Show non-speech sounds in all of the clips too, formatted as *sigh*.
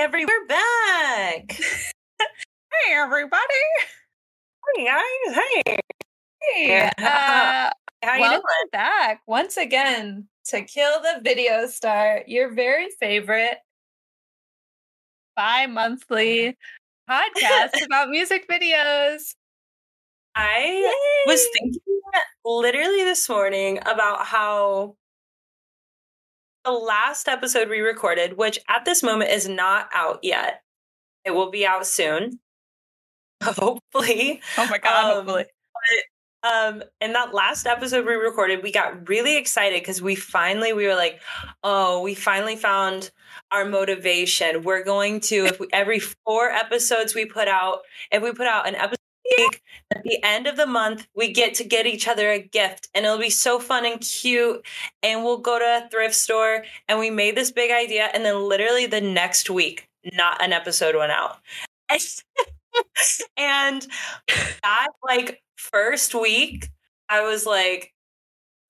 every we're back. *laughs* hey everybody. Hey guys. Hey. Hey. *laughs* Uh, How you welcome doing? back once again to Kill the Video Star, your very favorite bi-monthly podcast *laughs* about music videos. I was thinking literally this morning about how the last episode we recorded, which at this moment is not out yet, it will be out soon. *laughs* Hopefully. Oh my god, Um, hopefully. um in that last episode we recorded we got really excited because we finally we were like oh we finally found our motivation we're going to if we, every four episodes we put out if we put out an episode week, at the end of the month we get to get each other a gift and it'll be so fun and cute and we'll go to a thrift store and we made this big idea and then literally the next week not an episode went out. *laughs* And that like first week i was like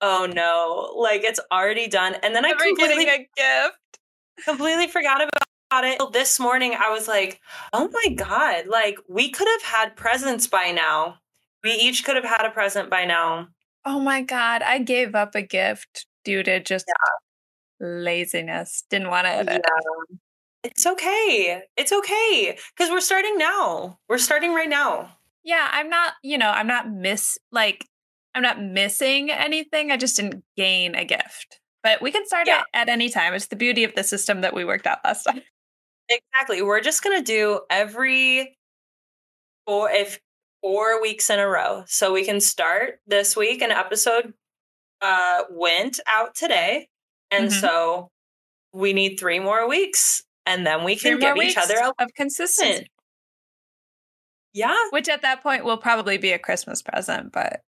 oh no. Like it's already done and then i Never completely, getting a gift. completely forgot about it this morning i was like oh my god like we could have had presents by now we each could have had a present by now Oh my god, I gave up a gift due to just laziness. Didn't want to. Yeah. it's okay it's okay because we're starting now we're starting right now Yeah, I'm not, you know, I'm not miss like I'm not missing anything. I just didn't gain a gift. But we can start Yeah. it at any time. It's the beauty of the system that we worked out last time. Exactly. We're just gonna do every four if four weeks in a row. So we can start this week. An episode uh went out today. And Mhm. so we need three more weeks and then we can give each other a of consistency, Yeah. which at that point will probably be a Christmas present. But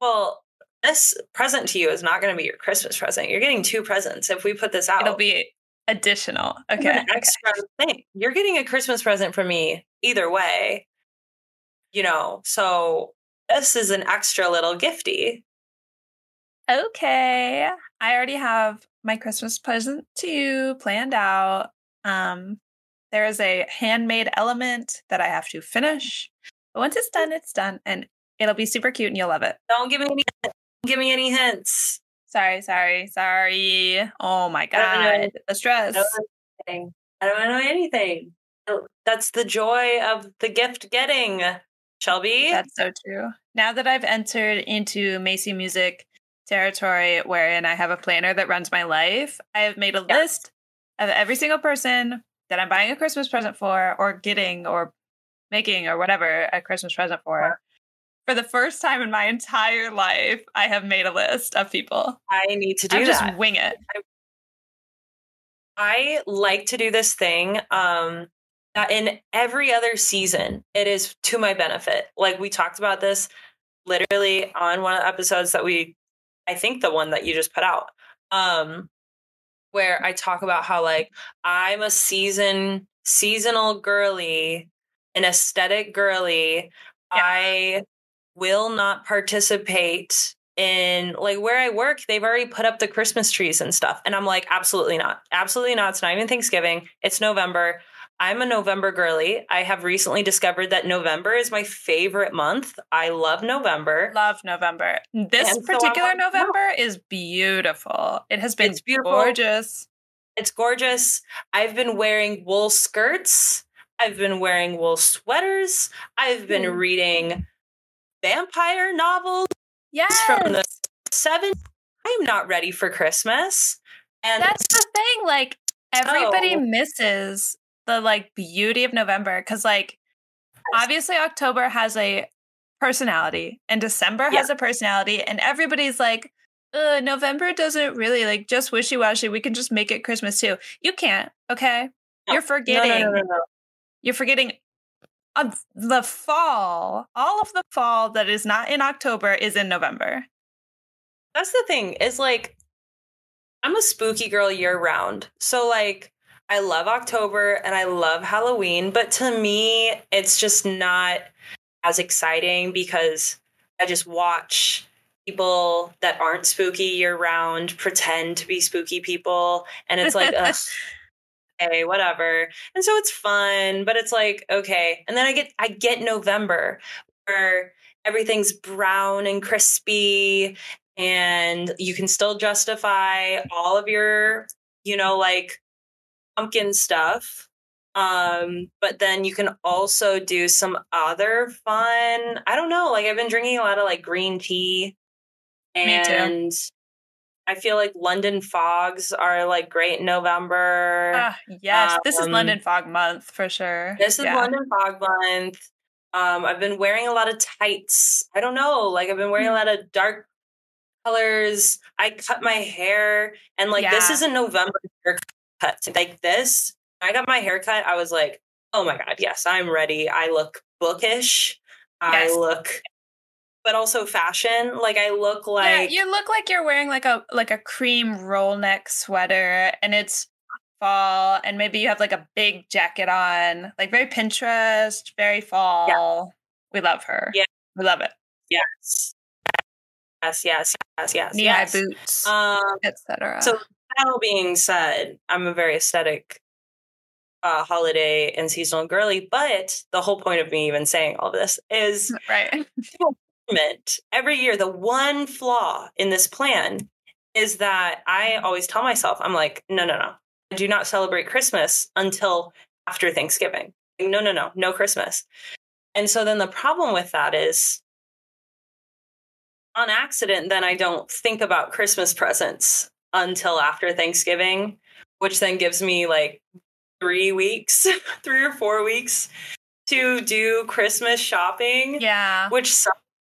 Well, this present to you is not gonna be your Christmas present. You're getting two presents if we put this out. it'll be additional. Okay. an extra thing. You're getting a Christmas present from me either way. You know, so this is an extra little gifty. Okay. I already have my Christmas present too planned out. Um, there is a handmade element that I have to finish. But once it's done, it's done. And it'll be super cute and you'll love it. Don't give me any don't give me any hints. Sorry, sorry, sorry. Oh my I don't know. god. The stress. I don't know anything. I don't know anything. That's the joy of the gift getting, Shelby. That's so true. Now that I've entered into Macy Musick territory wherein I have a planner that runs my life, I have made a Yeah. list of every single person that I'm buying a Christmas present for or getting or making or whatever a Christmas present for. For the first time in my entire life, I have made a list of people. I need to do I that. just wing it. I like to do this thing um that in every other season it is to my benefit. Like we talked about this literally on one of the episodes that we I think the one that you just put out. Um where I talk about how like I'm a season seasonal girly, an aesthetic girly. I will not participate in like where I work, they've already put up the Christmas trees and stuff. And I'm like, absolutely not. Absolutely not. It's not even Thanksgiving. It's November. I'm a November girly. I have recently discovered that November is my favorite month. I love November. Love November. This And so particular like, no. November is beautiful. It has been It's beautiful. gorgeous. It's gorgeous. I've been wearing wool skirts. I've been wearing wool sweaters. I've been Hmm. reading vampire novels Yes. from the 70s. I'm not ready for Christmas. And That's the thing. Like everybody So- misses the like beauty of November because like obviously October has a personality and December has a personality and everybody's like uh, November doesn't really like just wishy washy. We can just make it Christmas too. You can't. Okay, No. you're forgetting. no, no, no, no. You're forgetting. Of the fall, all of the fall that is not in October is in November. That's the thing is like I'm a spooky girl year round. So like I love October and I love Halloween, but to me it's just not as exciting because I just watch people that aren't spooky year round pretend to be spooky people and it's like *laughs* okay, whatever. And so it's fun, but it's like, okay. And then I get I get November where everything's brown and crispy and you can still justify all of your, you know, like pumpkin stuff. Um, but then you can also do some other fun. I don't know, like I've been drinking a lot of like green tea and I feel like London fogs are like great in November. Ah, yes, um, this is London fog month for sure. This is yeah. London fog month. Um, I've been wearing a lot of tights. I don't know, like I've been wearing a mm. lot of dark colors. I cut my hair, and like yeah. this is a November haircut. Like this, I got my haircut. I was like, oh my god, yes, I'm ready. I look bookish. Yes. I look but also fashion. Like I look like yeah, you look like you're wearing like a like a cream roll neck sweater and it's fall and maybe you have like a big jacket on. Like very Pinterest, very fall. Yeah. We love her. Yeah. We love it. Yes. Yes, yes, yes, yes. Knee yes. high boots, um, etc. So that all being said, I'm a very aesthetic uh, holiday and seasonal girly, but the whole point of me even saying all this is *laughs* right *laughs* every year, the one flaw in this plan is that I always tell myself, I'm like, no, no, no. I do not celebrate Christmas until after Thanksgiving. No, no, no, no Christmas. And so then the problem with that is on accident, then I don't think about Christmas presents until after Thanksgiving, which then gives me like three weeks, *laughs* three or four weeks to do Christmas shopping. Yeah. Which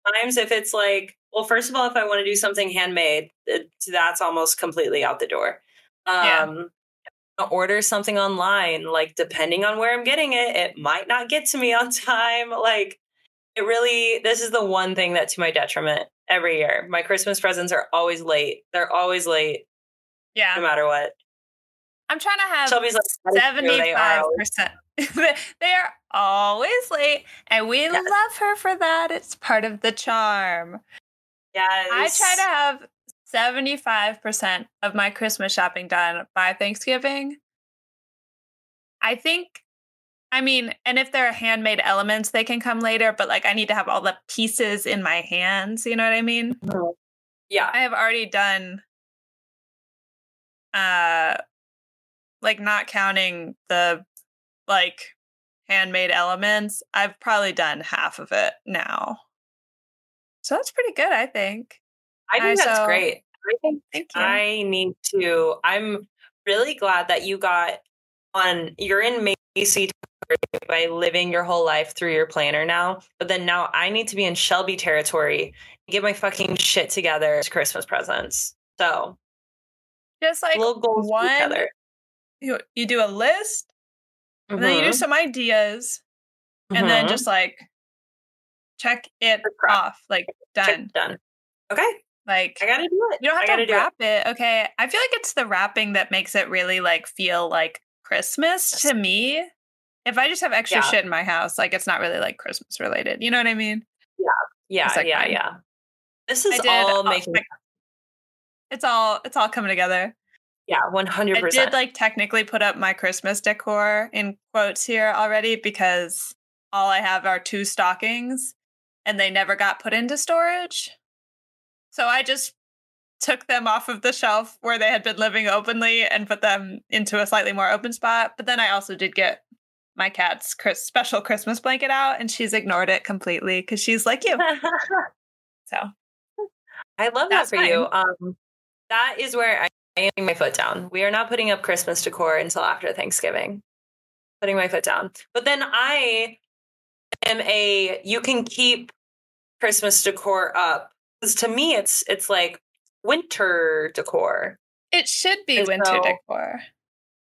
sometimes if it's like, well, first of all, if I want to do something handmade, it, that's almost completely out the door. Um, yeah. Order something online, like depending on where I'm getting it, it might not get to me on *laughs* time. Like, it really, this is the one thing that to my detriment every year. My Christmas presents are always late. They're always late. Yeah. No matter what. I'm trying to have Shelby's like, 75%. *laughs* they are always late, and we yes. love her for that. It's part of the charm. Yes. I try to have 75% of my Christmas shopping done by Thanksgiving. I think, I mean, and if there are handmade elements, they can come later, but like I need to have all the pieces in my hands. You know what I mean? Mm-hmm. Yeah. I have already done, uh, like not counting the like handmade elements, I've probably done half of it now. So that's pretty good, I think. I think I, that's so, great. I think thank you. I need to. I'm really glad that you got on. You're in Macy territory *laughs* by living your whole life through your planner now, but then now I need to be in Shelby territory and get my fucking shit together as Christmas presents. So just like little goals one, together. You you do a list Mm-hmm. And then you do mm-hmm. some ideas mm-hmm. and then mm-hmm. just like check it off. Like done. Check, done. Okay. Like I gotta do it. You don't have to wrap it. it. Okay. I feel like it's the wrapping that makes it really like feel like Christmas to me. If I just have extra yeah. shit in my house, like it's not really like Christmas related. You know what I mean? Yeah. Yeah. Like, yeah. Yeah. This is all making. It's all it's all coming together. Yeah, 100%. I did like technically put up my Christmas decor in quotes here already because all I have are two stockings and they never got put into storage. So I just took them off of the shelf where they had been living openly and put them into a slightly more open spot. But then I also did get my cat's special Christmas blanket out and she's ignored it completely because she's like you. *laughs* so I love that for fine. you. Um, that is where I I am my foot down. We are not putting up Christmas decor until after Thanksgiving. Putting my foot down. But then I am a you can keep Christmas decor up. Because to me it's it's like winter decor. It should be and winter so, decor.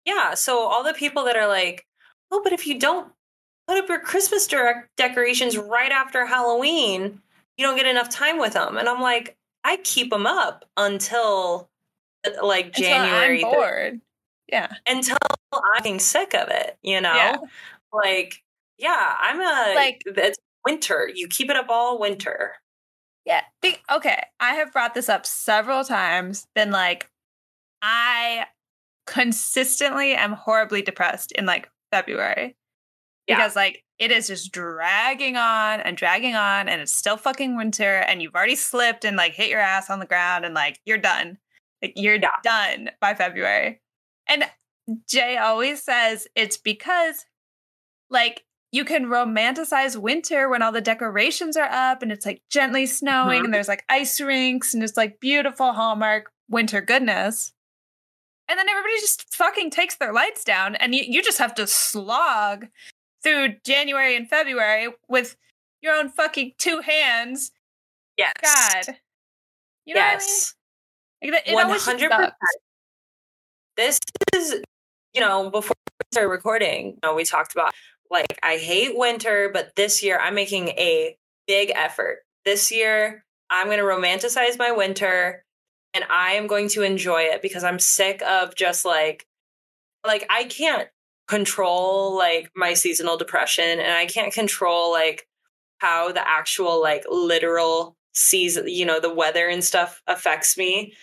Yeah. So all the people that are like, oh, but if you don't put up your Christmas de- decorations right after Halloween, you don't get enough time with them. And I'm like, I keep them up until Uh, like January. Until I'm bored. Yeah. Until I'm getting sick of it, you know? Yeah. Like, yeah, I'm a like it's winter. You keep it up all winter. Yeah. Okay. I have brought this up several times, been like, I consistently am horribly depressed in like February. Yeah. Because like it is just dragging on and dragging on and it's still fucking winter and you've already slipped and like hit your ass on the ground and like you're done. Like you're Yeah. done by February. And Jay always says it's because like you can romanticize winter when all the decorations are up and it's like gently snowing Mhm. and there's like ice rinks and it's like beautiful Hallmark winter goodness. And then everybody just fucking takes their lights down and you, you just have to slog through January and February with your own fucking two hands. Yes. God. You know yes. One hundred percent. This is, you know, before we started recording, you know, we talked about like I hate winter, but this year I'm making a big effort. This year I'm going to romanticize my winter, and I am going to enjoy it because I'm sick of just like, like I can't control like my seasonal depression, and I can't control like how the actual like literal season, you know, the weather and stuff affects me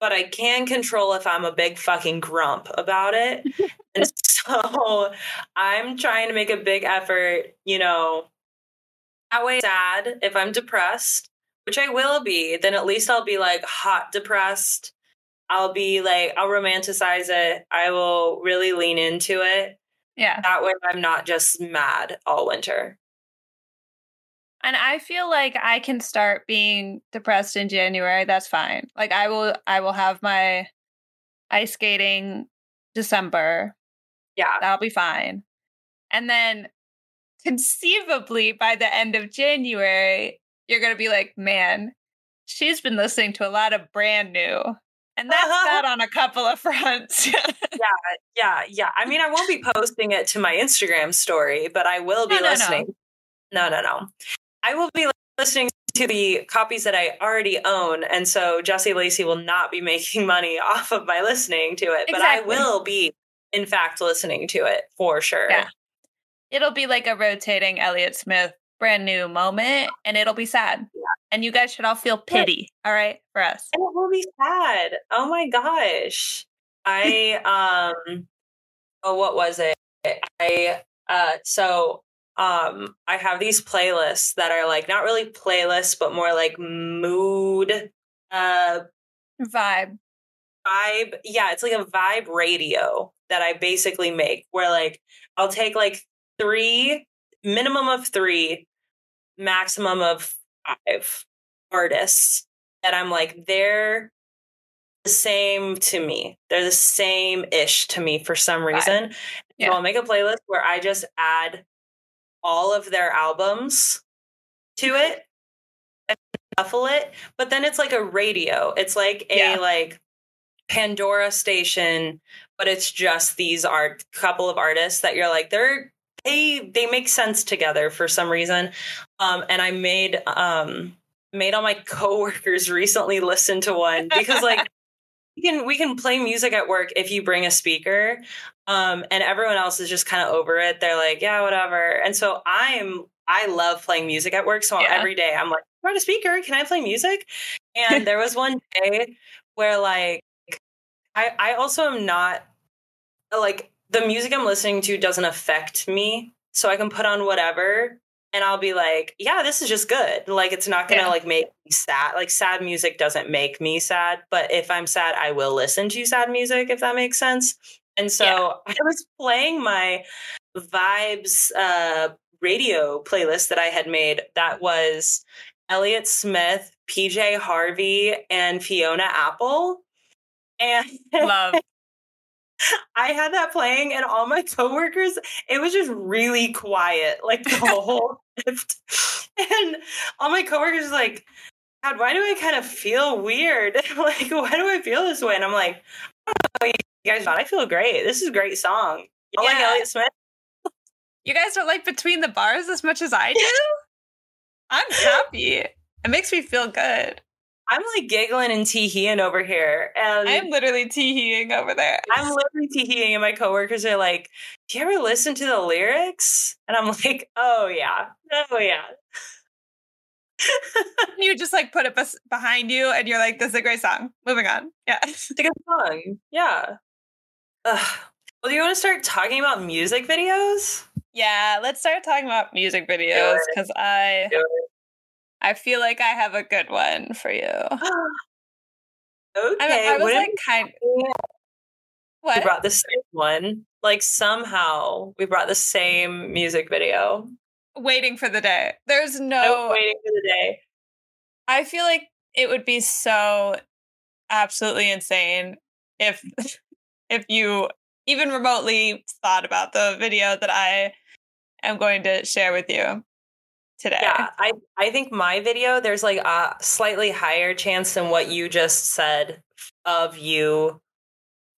but I can control if I'm a big fucking grump about it. and *laughs* so I'm trying to make a big effort, you know, that way sad if I'm depressed, which I will be, then at least I'll be like hot depressed. I'll be like, I'll romanticize it. I will really lean into it. Yeah. That way I'm not just mad all winter. And I feel like I can start being depressed in January. That's fine. Like I will I will have my ice skating December. Yeah. That'll be fine. And then conceivably by the end of January, you're going to be like, "Man, she's been listening to a lot of brand new." And that's *laughs* that on a couple of *laughs* fronts. Yeah, yeah. Yeah. I mean, I won't be posting it to my Instagram story, but I will be No, no, no. listening. No, no, no. I will be listening to the copies that I already own, and so Jesse Lacey will not be *laughs* making money off of my listening to it, but I will be, in fact, listening to it for sure. Yeah. it'll be like a rotating Elliott Smith brand new moment and it'll be sad. And you guys should all feel pity, all right, for us. And it will be sad. Oh my gosh. I *laughs* um oh what was it? I uh so um I have these playlists that are like not really playlists but more like mood uh Vibe. vibe. Yeah, it's like a vibe radio that I basically make where like I'll take like 3 minimum of 3 maximum of 5 artists that I'm like they're the same to me. They're the same ish to me for some reason. Yeah. So I'll make a playlist where I just add all of their albums to it and shuffle it. But then it's like a radio. It's like a Yeah. like Pandora station, but it's just these art couple of artists that you're like they're they they make sense together for some reason. Um and I made um made all my *laughs* coworkers recently listen to one because like we can we can play music at work if you bring a speaker um and everyone else is just kind of over it. They're like yeah whatever. And so i'm i love playing music at work so Yeah. every day i'm like i brought a speaker? Can i play music? And *laughs* there was one day where like i i also am not like the music i'm listening to doesn't affect me so i can put on whatever and I'll be like, yeah, this is just good. Like it's not gonna Yeah. like make me sad. Like sad music doesn't make me sad, but if I'm sad, I will listen to sad music if that makes sense. And so Yeah. *laughs* I was playing my vibes uh radio playlist that I had made that was Elliott Smith, PJ Harvey, and Fiona Apple. And Love. I had that playing, and all my *laughs* coworkers, it was just really quiet, like the whole *laughs* shift. And all my coworkers were like, God, why do I kind of feel weird? *laughs* like, why do I feel this way? And I'm like, oh, you guys, thought. I feel great. This is a great song. You like Yeah. Elliott Smith? You guys don't like between the bars as much as I do? I'm happy. It makes me feel good. I'm like giggling and tee-heeing over here. And I'm literally teeheeing over there. I'm literally tee-heeing, and my coworkers are like, Do you ever listen to the lyrics? And I'm *laughs* like, Oh, yeah. Oh, yeah. you just like put it bes- behind you and you're like, this is a great song. Moving on. Yeah. It's a good song. Yeah. Ugh. Well, do you want to start talking about music videos? Yeah, let's start talking about music videos because I I feel like I have a good one for you. *gasps* okay. I, I was what like kind we what? brought the same one? Like somehow we brought the same music video. waiting for the day. There's no waiting for the day. I feel like it would be so absolutely insane if *laughs* if you even remotely thought about the video that I am going to share with you today. Yeah, I I think my video there's like a slightly higher chance than what you just said of you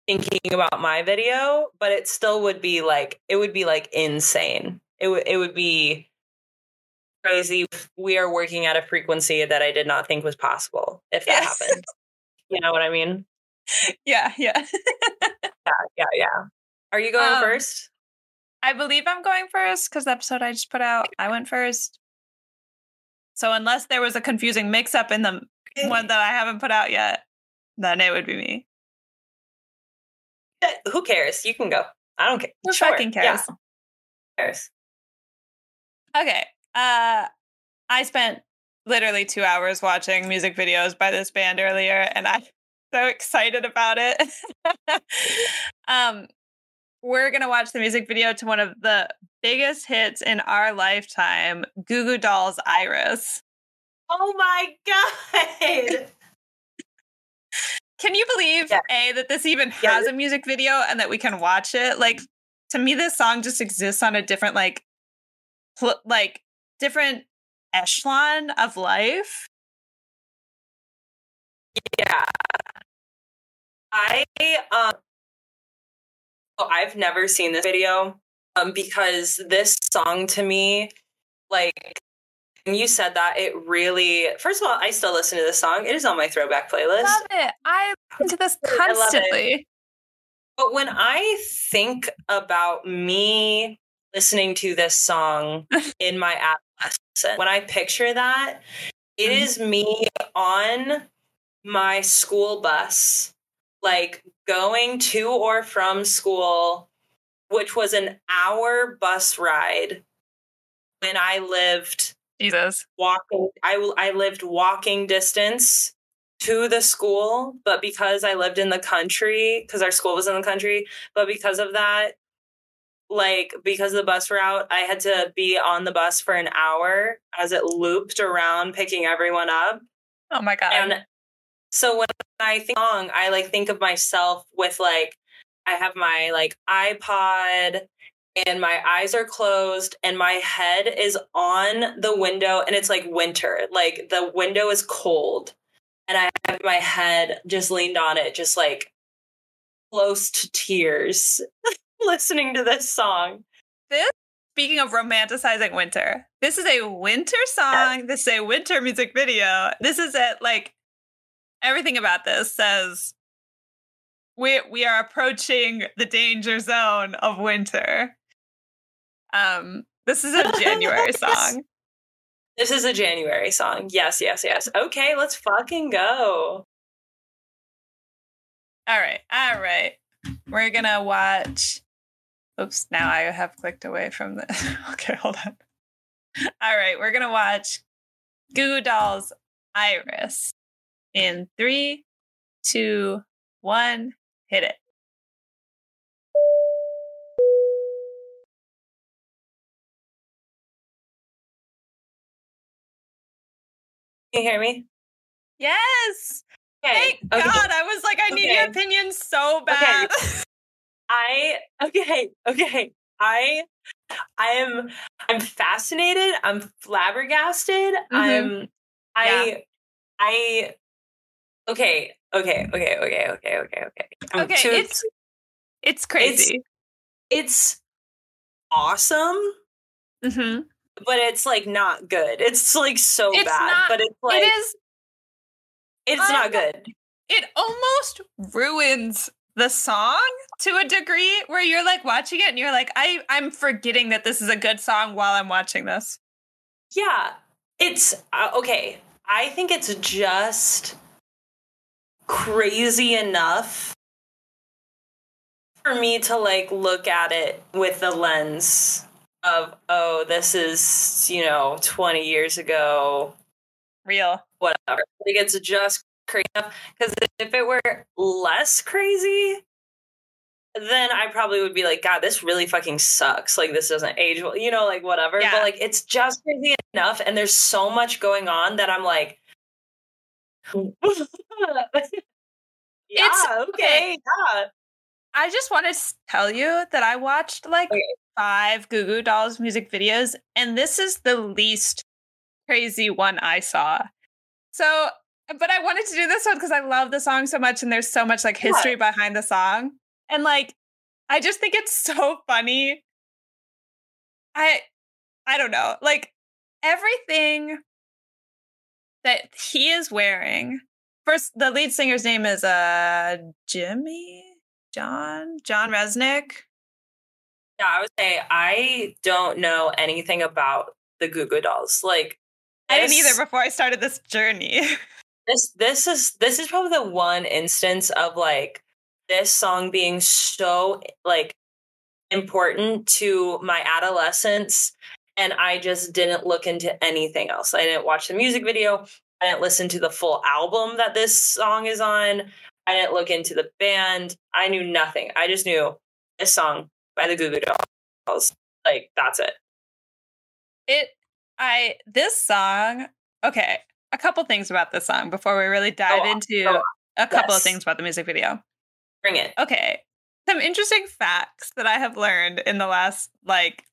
thinking about my video, but it still would be like it would be like insane. It would it would be crazy. We are working at a frequency that I did not think was possible if that Yes. happened. You know what I mean? *laughs* Yeah, yeah. *laughs* Yeah, yeah, yeah. Are you going Um, first? I believe I'm going first because the episode I just put out, I went first. So unless there was a confusing mix up in the one that I haven't put out yet, then it would be me. Who cares? You can go. I don't care. Who Sure, fucking yeah. cares? Who cares? Okay. Uh I spent literally two hours watching music videos by this band earlier and I'm *laughs* so excited about it. *laughs* um we're gonna watch the music video to one of the biggest hits in our lifetime, Goo Goo Dolls Iris. Oh my god! *laughs* Can you believe Yeah. A that this even Yeah. has a music video and that we can watch it? Like to me this song just exists on a different like pl- like different echelon of life. Yeah. I um oh, I've never seen this video um because this song to me like when you said that it really first of all I still listen to this song. It is on my throwback playlist. I love it. I listen to this *laughs* I love it. constantly. But when I think about me listening to this song *laughs* in my adolescence, when I picture that, it Mhm. me on my school bus, like going to or from school, which was an hour bus ride when I lived Jesus. walking I I lived walking distance to the school, but because I lived in the country, because our school was in the country, but because of that, like because of the bus route, I had to be on the bus for an hour as it looped around picking everyone up. Oh my god. And so when I think song, I like think of myself with like I have my like iPod and my eyes are closed and my head is on the window and it's like winter. Like the window is cold and I have my head just leaned on it, just like close to tears, *laughs* listening to this song. This speaking of romanticizing winter, this is a winter song. This is a winter music video. This is it. Like everything about this says we we are approaching the danger zone of winter. Um, this is a *laughs* January song. This is a January song. Yes, yes, yes. Okay, let's fucking go. All right, all right. We're gonna watch. Oops! Now I have clicked away from the. *laughs* okay, hold on. All right, we're gonna watch Goo Goo Dolls Iris in three, two, one. Hit it. Can you hear me? Yes. Okay. Thank okay. God. I was like, I need your opinion so bad. Okay. *laughs* I okay, okay. I I am I'm fascinated. I'm flabbergasted. Mm-hmm. I'm I I okay, okay, okay, okay, okay, okay, okay. I'm okay, too- it's it's crazy. it's awesome, hmm but it's like not good. It's like so It's bad, not- but it's like it is. it's um, not good. It almost ruins the song to a degree where you're like watching it and you're like, I I'm forgetting that this is a good song while I'm watching this. Yeah, it's uh, okay. I think it's just crazy enough for me to like look at it with the lens of oh this is you know 20 years ago real whatever like it's just crazy enough because if it were less crazy then I probably would be like, God, this really fucking sucks. Like, this doesn't age well, you know, like whatever. Yeah. But like, it's just crazy enough. And there's so much going on that I'm like, *laughs* yeah, it's, okay, okay, yeah. I just want to tell you that I watched like okay. five Goo Goo Dolls music videos, and this is the least crazy one I saw. So, but I wanted to do this one because I love the song so much, and there's so much like history yeah. behind the song. And like, I just think it's so funny. I, I don't know, like everything that he is wearing. First, the lead singer's name is uh Jimmy John Jon Rzeznik. Yeah, I would say I don't know anything about the Goo Goo Dolls. Like I didn't either before I started this journey. *laughs* this this is this is probably the one instance of like this song being so like important to my adolescence and I just didn't look into anything else. I didn't watch the music video. I didn't listen to the full album that this song is on. I didn't look into the band. I knew nothing. I just knew this song by the Goo Goo Dolls. Like that's it. It I this song, okay, a couple things about this song before we really dive into a couple yes. of things about the music video. Bring it. Okay. Some interesting facts that I have learned in the last like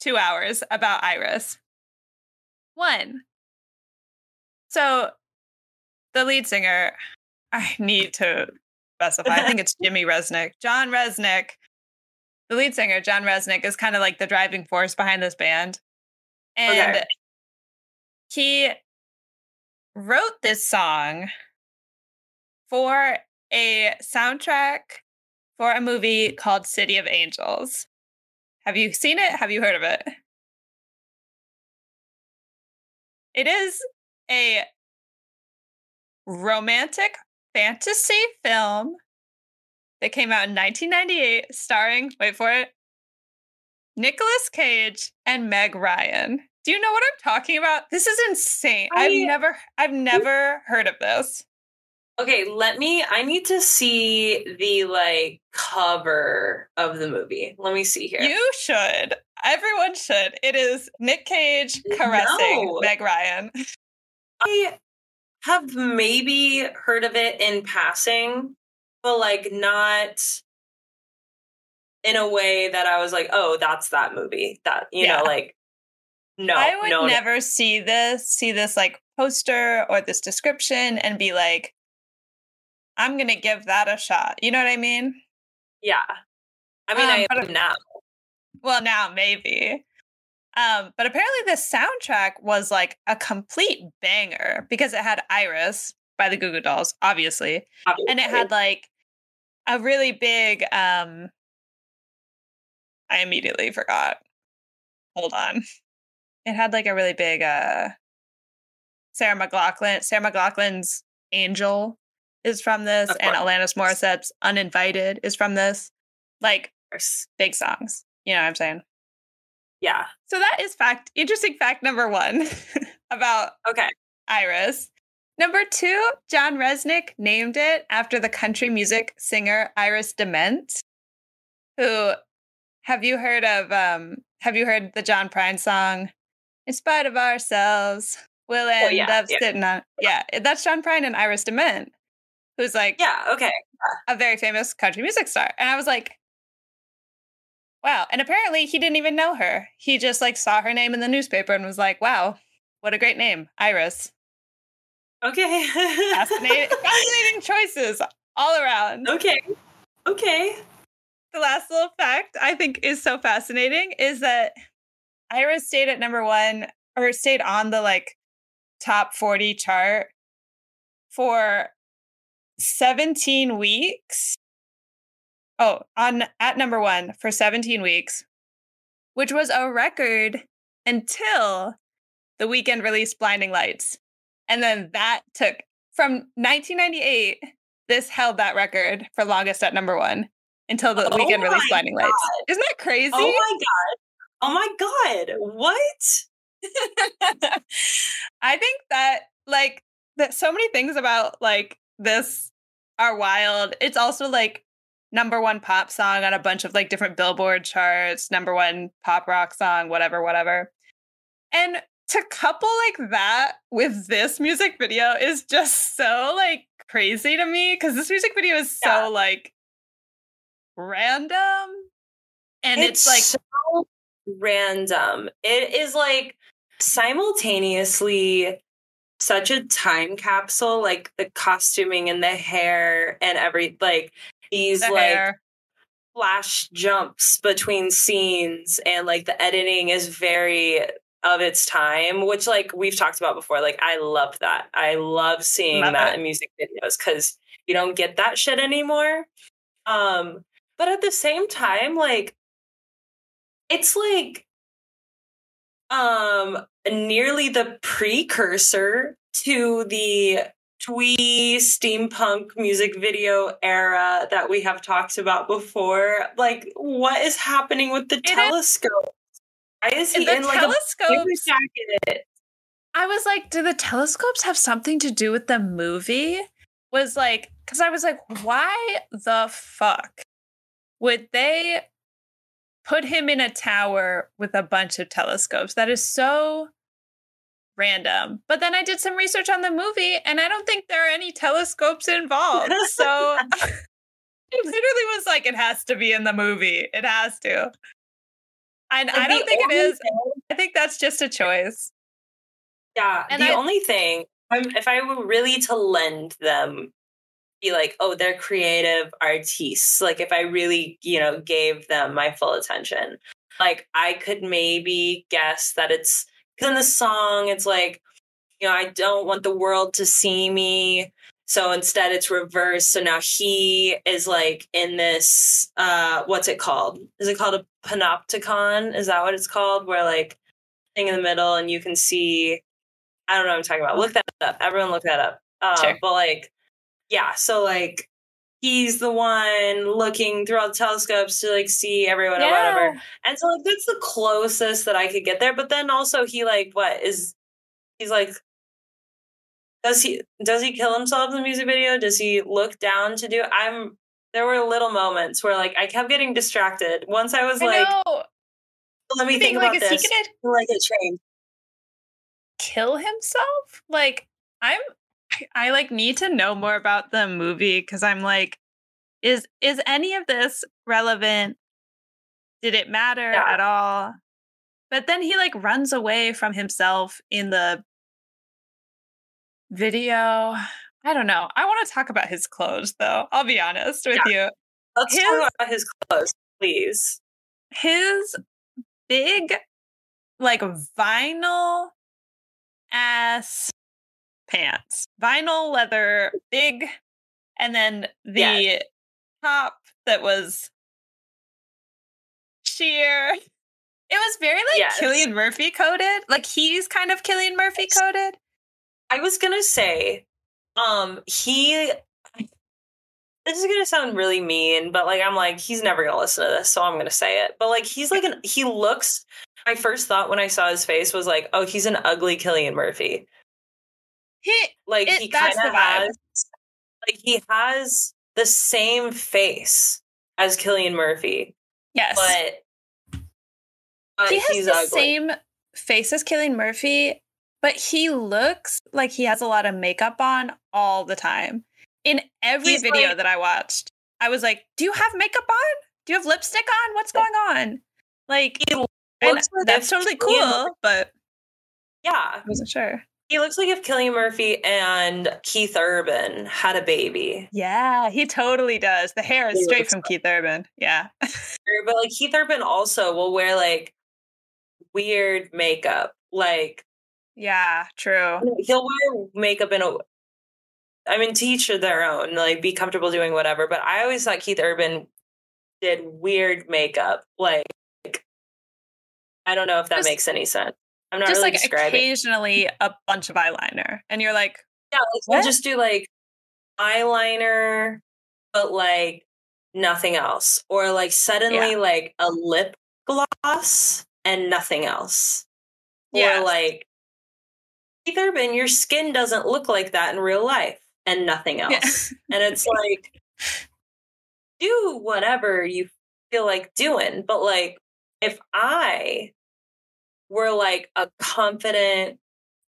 two hours about Iris. One. So the lead singer, I need to specify. I think it's *laughs* Jimmy Rzeznik. John Rzeznik. the lead singer, John Rzeznik, is kind of like the driving force behind this band. And okay. he wrote this song for a soundtrack for a movie called City of Angels. Have you seen it? Have you heard of it? It is a romantic fantasy film that came out in 1998 starring, wait for it, Nicolas Cage and Meg Ryan. Do you know what I'm talking about? This is insane. I, I've never I've never heard of this. Okay, let me I need to see the like cover of the movie. Let me see here. You should. Everyone should. It is Nick Cage caressing no. Meg Ryan. *laughs* I have maybe heard of it in passing, but like not in a way that I was like, oh, that's that movie. That you yeah. know, like no. I would no, never no. see this, see this like poster or this description and be like, I'm gonna give that a shot. You know what I mean? Yeah. I mean, um, I am now. Well, now maybe. Um, but apparently the soundtrack was like a complete banger because it had Iris by the Goo Goo Dolls, obviously. obviously. And it had like a really big um I immediately forgot. Hold on. It had like a really big uh Sarah McLachlan. Sarah McLachlan's Angel is from this, and Alanis Morissette's Uninvited is from this. Like big songs. You know what I'm saying? Yeah. So that is fact interesting fact number one *laughs* about okay Iris. Number two, John Rzeznik named it after the country music singer Iris DeMent, who have you heard of um have you heard the John Prine song? In spite of ourselves, we'll oh, end oh, yeah, up yeah. sitting on yeah, that's John Prine and Iris DeMent, who's like Yeah, okay. A very famous country music star. And I was like, Wow. And apparently he didn't even know her. He just like saw her name in the newspaper and was like, wow, what a great name, Iris. Okay. fascinating, *laughs* fascinating choices all around. Okay. Okay. The last little fact I think is so fascinating is that Iris stayed at number one or stayed on the like top 40 chart for 17 weeks oh, on at number one for 17 weeks, which was a record until the Weeknd released Blinding Lights. And then that took from 1998, this held that record for longest at number one until the Oh Weeknd released Blinding Lights. Isn't that crazy? Oh my god. Oh my god. What? *laughs* I think that like that so many things about like this are wild. It's also like number one pop song on a bunch of like different billboard charts, number one pop rock song, whatever, whatever. And to couple like that with this music video is just so like crazy to me because this music video is so Yeah. like random and it's, like so random. It is like simultaneously such a time capsule, like the costuming and the hair and every like these the like hair. flash jumps between scenes and like the editing is very of its time which like we've talked about before like i love that i love seeing Love that it. in music videos because you don't get that shit anymore um but at the same time like it's like um nearly the precursor to the twee steampunk music video era that we have talked about before. Like what is happening with the is- telescope why is he in like paper jacket? I was like, do the telescopes have something to do with the movie? Was like, because I was like, why the fuck would they put him in a tower with a bunch of telescopes? That is so random. But then I did some research on the movie and I don't think there are any telescopes involved. So *laughs* *laughs* it literally was like, it has to be in the movie. It has to. And I don't think it is. thing- I think that's just a choice. Yeah, And the I- only thing, um, if I were really to lend them, be like, oh, they're creative artists. Like, if I really, you know, gave them my full attention, like, I could maybe guess that it's because in the song, it's like, you know, I don't want the world to see me. So instead, it's reversed. So now he is like in this, uh, what's it called? Is it called a panopticon? Is that what it's called? Where like thing in the middle and you can see I don't know what I'm talking about. Look that up. Everyone look that up. Uh, Sure. But like, yeah, so like he's the one looking through all the telescopes to like see everyone or whatever. And so like that's the closest that I could get there. But then also he like what is he's like does he does he kill himself in the music video? Does he look down to do I'm there were little moments where like I kept getting distracted. Once I was I like, know. let me think, think, like, about is this. he gonna like it trained. kill himself? Like, I'm, I, I like need to know more about the movie because I'm like, is is any of this relevant? Did it matter Yeah. at all? But then he like runs away from himself in the video. I don't know. I want to talk about his clothes though. I'll be honest with you. Let's His- talk about his clothes, please. his big like vinyl ass pants vinyl leather big and then the Yes. top that was sheer it was very like Yes. cillian murphy coded like he's kind of cillian murphy coded I was gonna say, um, he. This is gonna sound really mean, but like I'm like he's never gonna listen to this, so I'm gonna say it. But like he's like an he looks. My first thought when I saw his face was like, oh, he's an ugly Cillian Murphy. He Like It- he kind of has, like he has the same face as Cillian Murphy, yes but but he has the ugly. same face as Cillian Murphy, but he looks like he has a lot of makeup on all the time. In every He's video like- that I watched, I was like, "Do you have makeup on? Do you have lipstick on? What's going on?" Like, and that's totally cool, but Yeah, I wasn't sure. He looks like if Cillian Murphy and Keith Urban had a baby. Yeah, he totally does. The hair is He straight from Keith Urban. Yeah, *laughs* But like Keith Urban also will wear like weird makeup. Like yeah, true. he'll wear makeup in a I mean teach their own, like be comfortable doing whatever. But I always thought Keith Urban did weird makeup. Like I don't know if that Just- makes any sense. I'm not Just really like describing. occasionally a bunch of eyeliner, and you're like, Yeah, like we'll just do like eyeliner, but like nothing else. Or like suddenly Yeah. like a lip gloss and nothing else. Yes. Or like Keith Urban, your skin doesn't look like that in real life and nothing Yeah. else. *laughs* and it's like do whatever you feel like doing. But like if I were like a confident,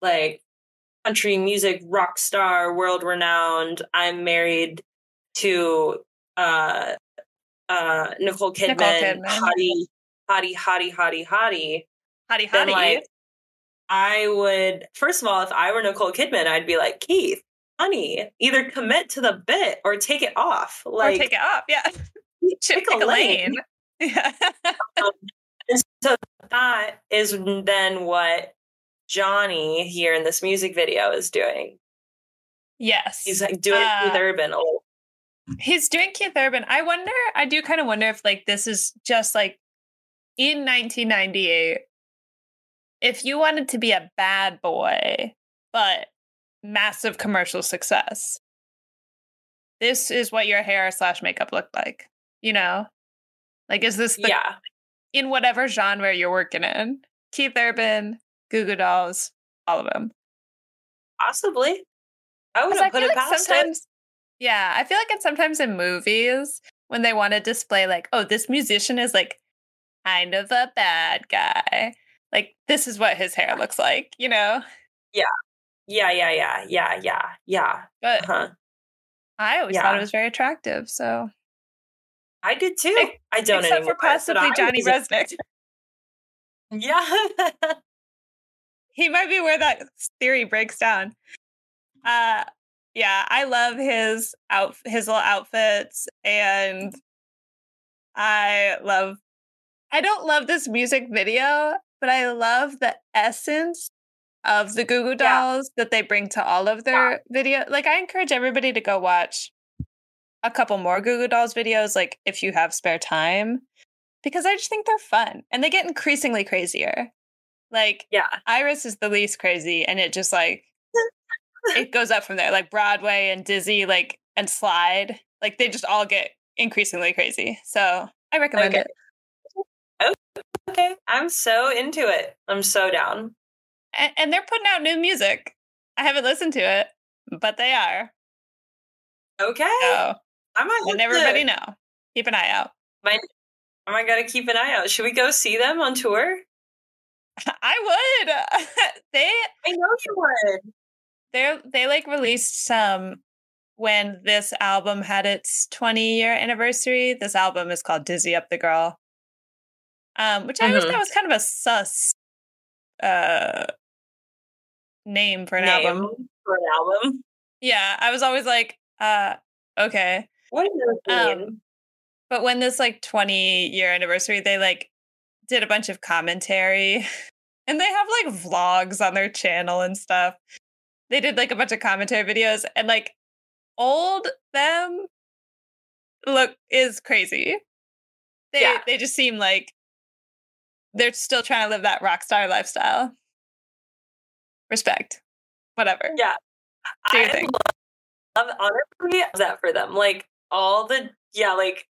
like country music rock star, world renowned, I'm married to uh uh Nicole Kidman, Nicole Kidman. hottie, hottie, hottie, hottie, hottie. Hottie Then hottie. like I would first of all, if I were Nicole Kidman, I'd be like, Keith, honey, either commit to the bit or take it off. or Like take it off. Yeah. *laughs* pick Pick a lane. *laughs* Yeah. And so that is then what Johnny here in this music video is doing. yes. He's like doing Uh, Keith Urban. He's doing Keith Urban. I wonder, I do kind of wonder if like this is just like in 1998, if you wanted to be a bad boy, but massive commercial success, this is what your hair slash makeup looked like. You know? Like, is this the, yeah. In whatever genre you're working in? Keith Urban, Goo Goo Dolls, all of them. Possibly. I I put it like past sometimes, yeah, I feel like it's sometimes in movies when they want to display like, oh, this musician is like kind of a bad guy. Like this is what his hair looks like, you know. Yeah. Yeah, yeah, yeah, yeah, yeah, yeah. But Uh-huh. I always thought it was very attractive. So I did too. I don't except anymore. for possibly Johnny Rzeznik, *laughs* Yeah. *laughs* he might be where that theory breaks down. Uh, yeah, I love his out his little outfits, and I love. I don't love this music video, but I love the essence of the Goo Goo Yeah. Dolls that they bring to all of their video. Like, I encourage everybody to go watch a couple more Goo Goo Dolls videos, like if you have spare time, because I just think they're fun and they get increasingly crazier. Like, yeah. Iris is the least crazy, and it just like *laughs* it goes up from there. Like Broadway and Dizzy, like and Slide, like they just all get increasingly crazy. So I recommend Okay. it. Oh, okay. I'm so into it. I'm so down. And, and they're putting out new music. I haven't listened to it, but they are. Okay. So I might let everybody to... know. Keep an eye out. I might gotta keep an eye out. Should we go see them on tour? *laughs* I would. *laughs* they I know you would. they they like released some when this album had its 20 year anniversary. This album is called Dizzy Up the Girl. Um, which I always Mhm. thought was kind of a sus uh name for an album. For an album. Yeah, I was always like, uh, okay. What Um. But when this like 20 year anniversary, they like did a bunch of commentary *laughs* and they have like vlogs on their channel and stuff. They did like a bunch of commentary videos and like old them look is crazy. They Yeah. they just seem like they're still trying to live that rock star lifestyle. Respect. Whatever. Yeah. Do your I thing. love honestly love that for them. Like all the yeah, like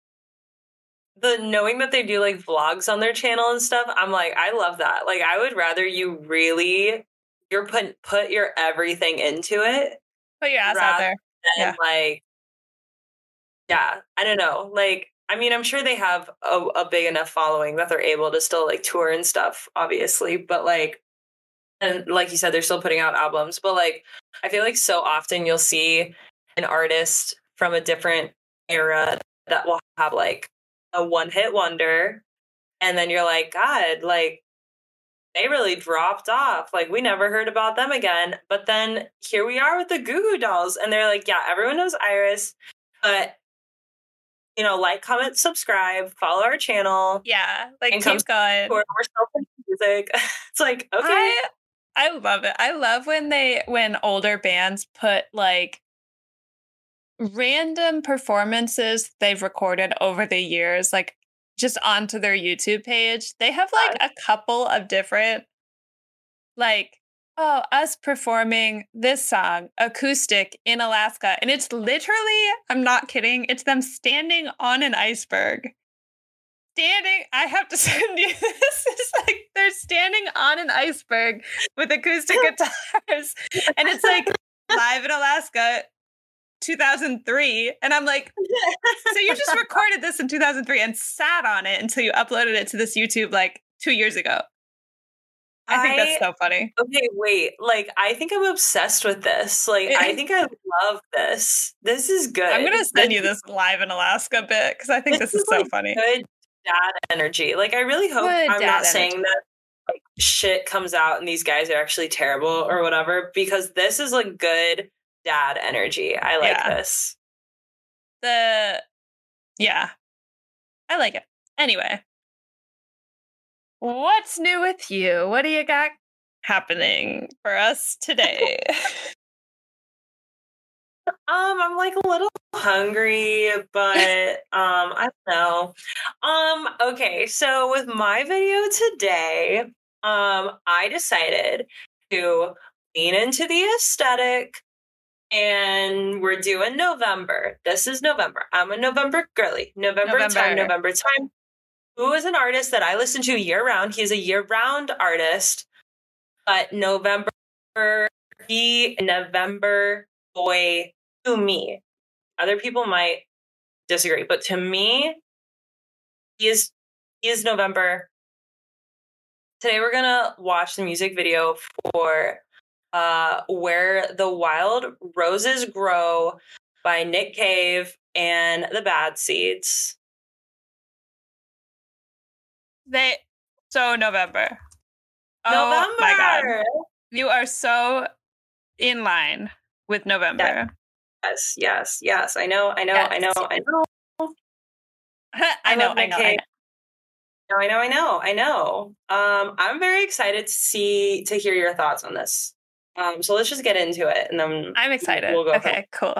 the knowing that they do like vlogs on their channel and stuff, I'm like, I love that. Like I would rather you really you're put put your everything into it Put your ass out there. and like yeah, I don't know. Like I mean, I'm sure they have a, a big enough following that they're able to still like tour and stuff, obviously. But like, and like you said, they're still putting out albums. But like, I feel like so often you'll see an artist from a different era that will have like a one hit wonder. And then you're like, God, like, they really dropped off. Like, we never heard about them again. But then here we are with the Goo Goo Dolls. And they're like, yeah, everyone knows Iris, but you know, like, comment, subscribe, follow our channel. Yeah. Like And keep going. We're, we're still music. *laughs* it's like, okay. I, I love it. I love when they when older bands put like random performances they've recorded over the years, like just onto their YouTube page. They have like a couple of different like oh, us performing this song acoustic in Alaska. And it's literally, I'm not kidding, it's them standing on an iceberg. Standing, I have to *laughs* send you this. It's like they're standing on an iceberg with acoustic *laughs* guitars. And it's like live in Alaska, 2003. And I'm like, so you just *laughs* recorded this in 2003 and sat on it until you uploaded it to this YouTube like two years ago. I think that's so funny. Okay, wait. Like, I think I'm obsessed with this. Like, I *laughs* think I love this. This is good. I'm gonna send you this live in Alaska bit because I think this, this is, is, so like funny. Good dad energy. Like, I really hope good I'm not energy. saying that like shit comes out and these guys are actually terrible or whatever because this is like good dad energy. I like yeah. this. The yeah, I like it. Anyway, What's new with you? What do you got happening for us today? *laughs* um, I'm like a little hungry, but um, I don't know. Um, okay, so with my video today, um, I decided to lean into the aesthetic and we're doing November. This is November. I'm a November girly. November, November. time, November time who is an artist that I listen to year round. He's a year round artist, but November, he November boy to me. Other people might disagree, but to me, he is he is November. Today we're gonna watch the music video for uh, "Where the Wild Roses Grow" by Nick Cave and the Bad Seeds. They so November. November. Oh my god. You are so in line with November. Yes, yes, yes. I know, I know, yes. I know, I know. I know, I know, *laughs* I know. No, I know, I know, I know. Um, I'm very excited to see to hear your thoughts on this. Um, so let's just get into it, and then I'm excited. We'll okay, cool.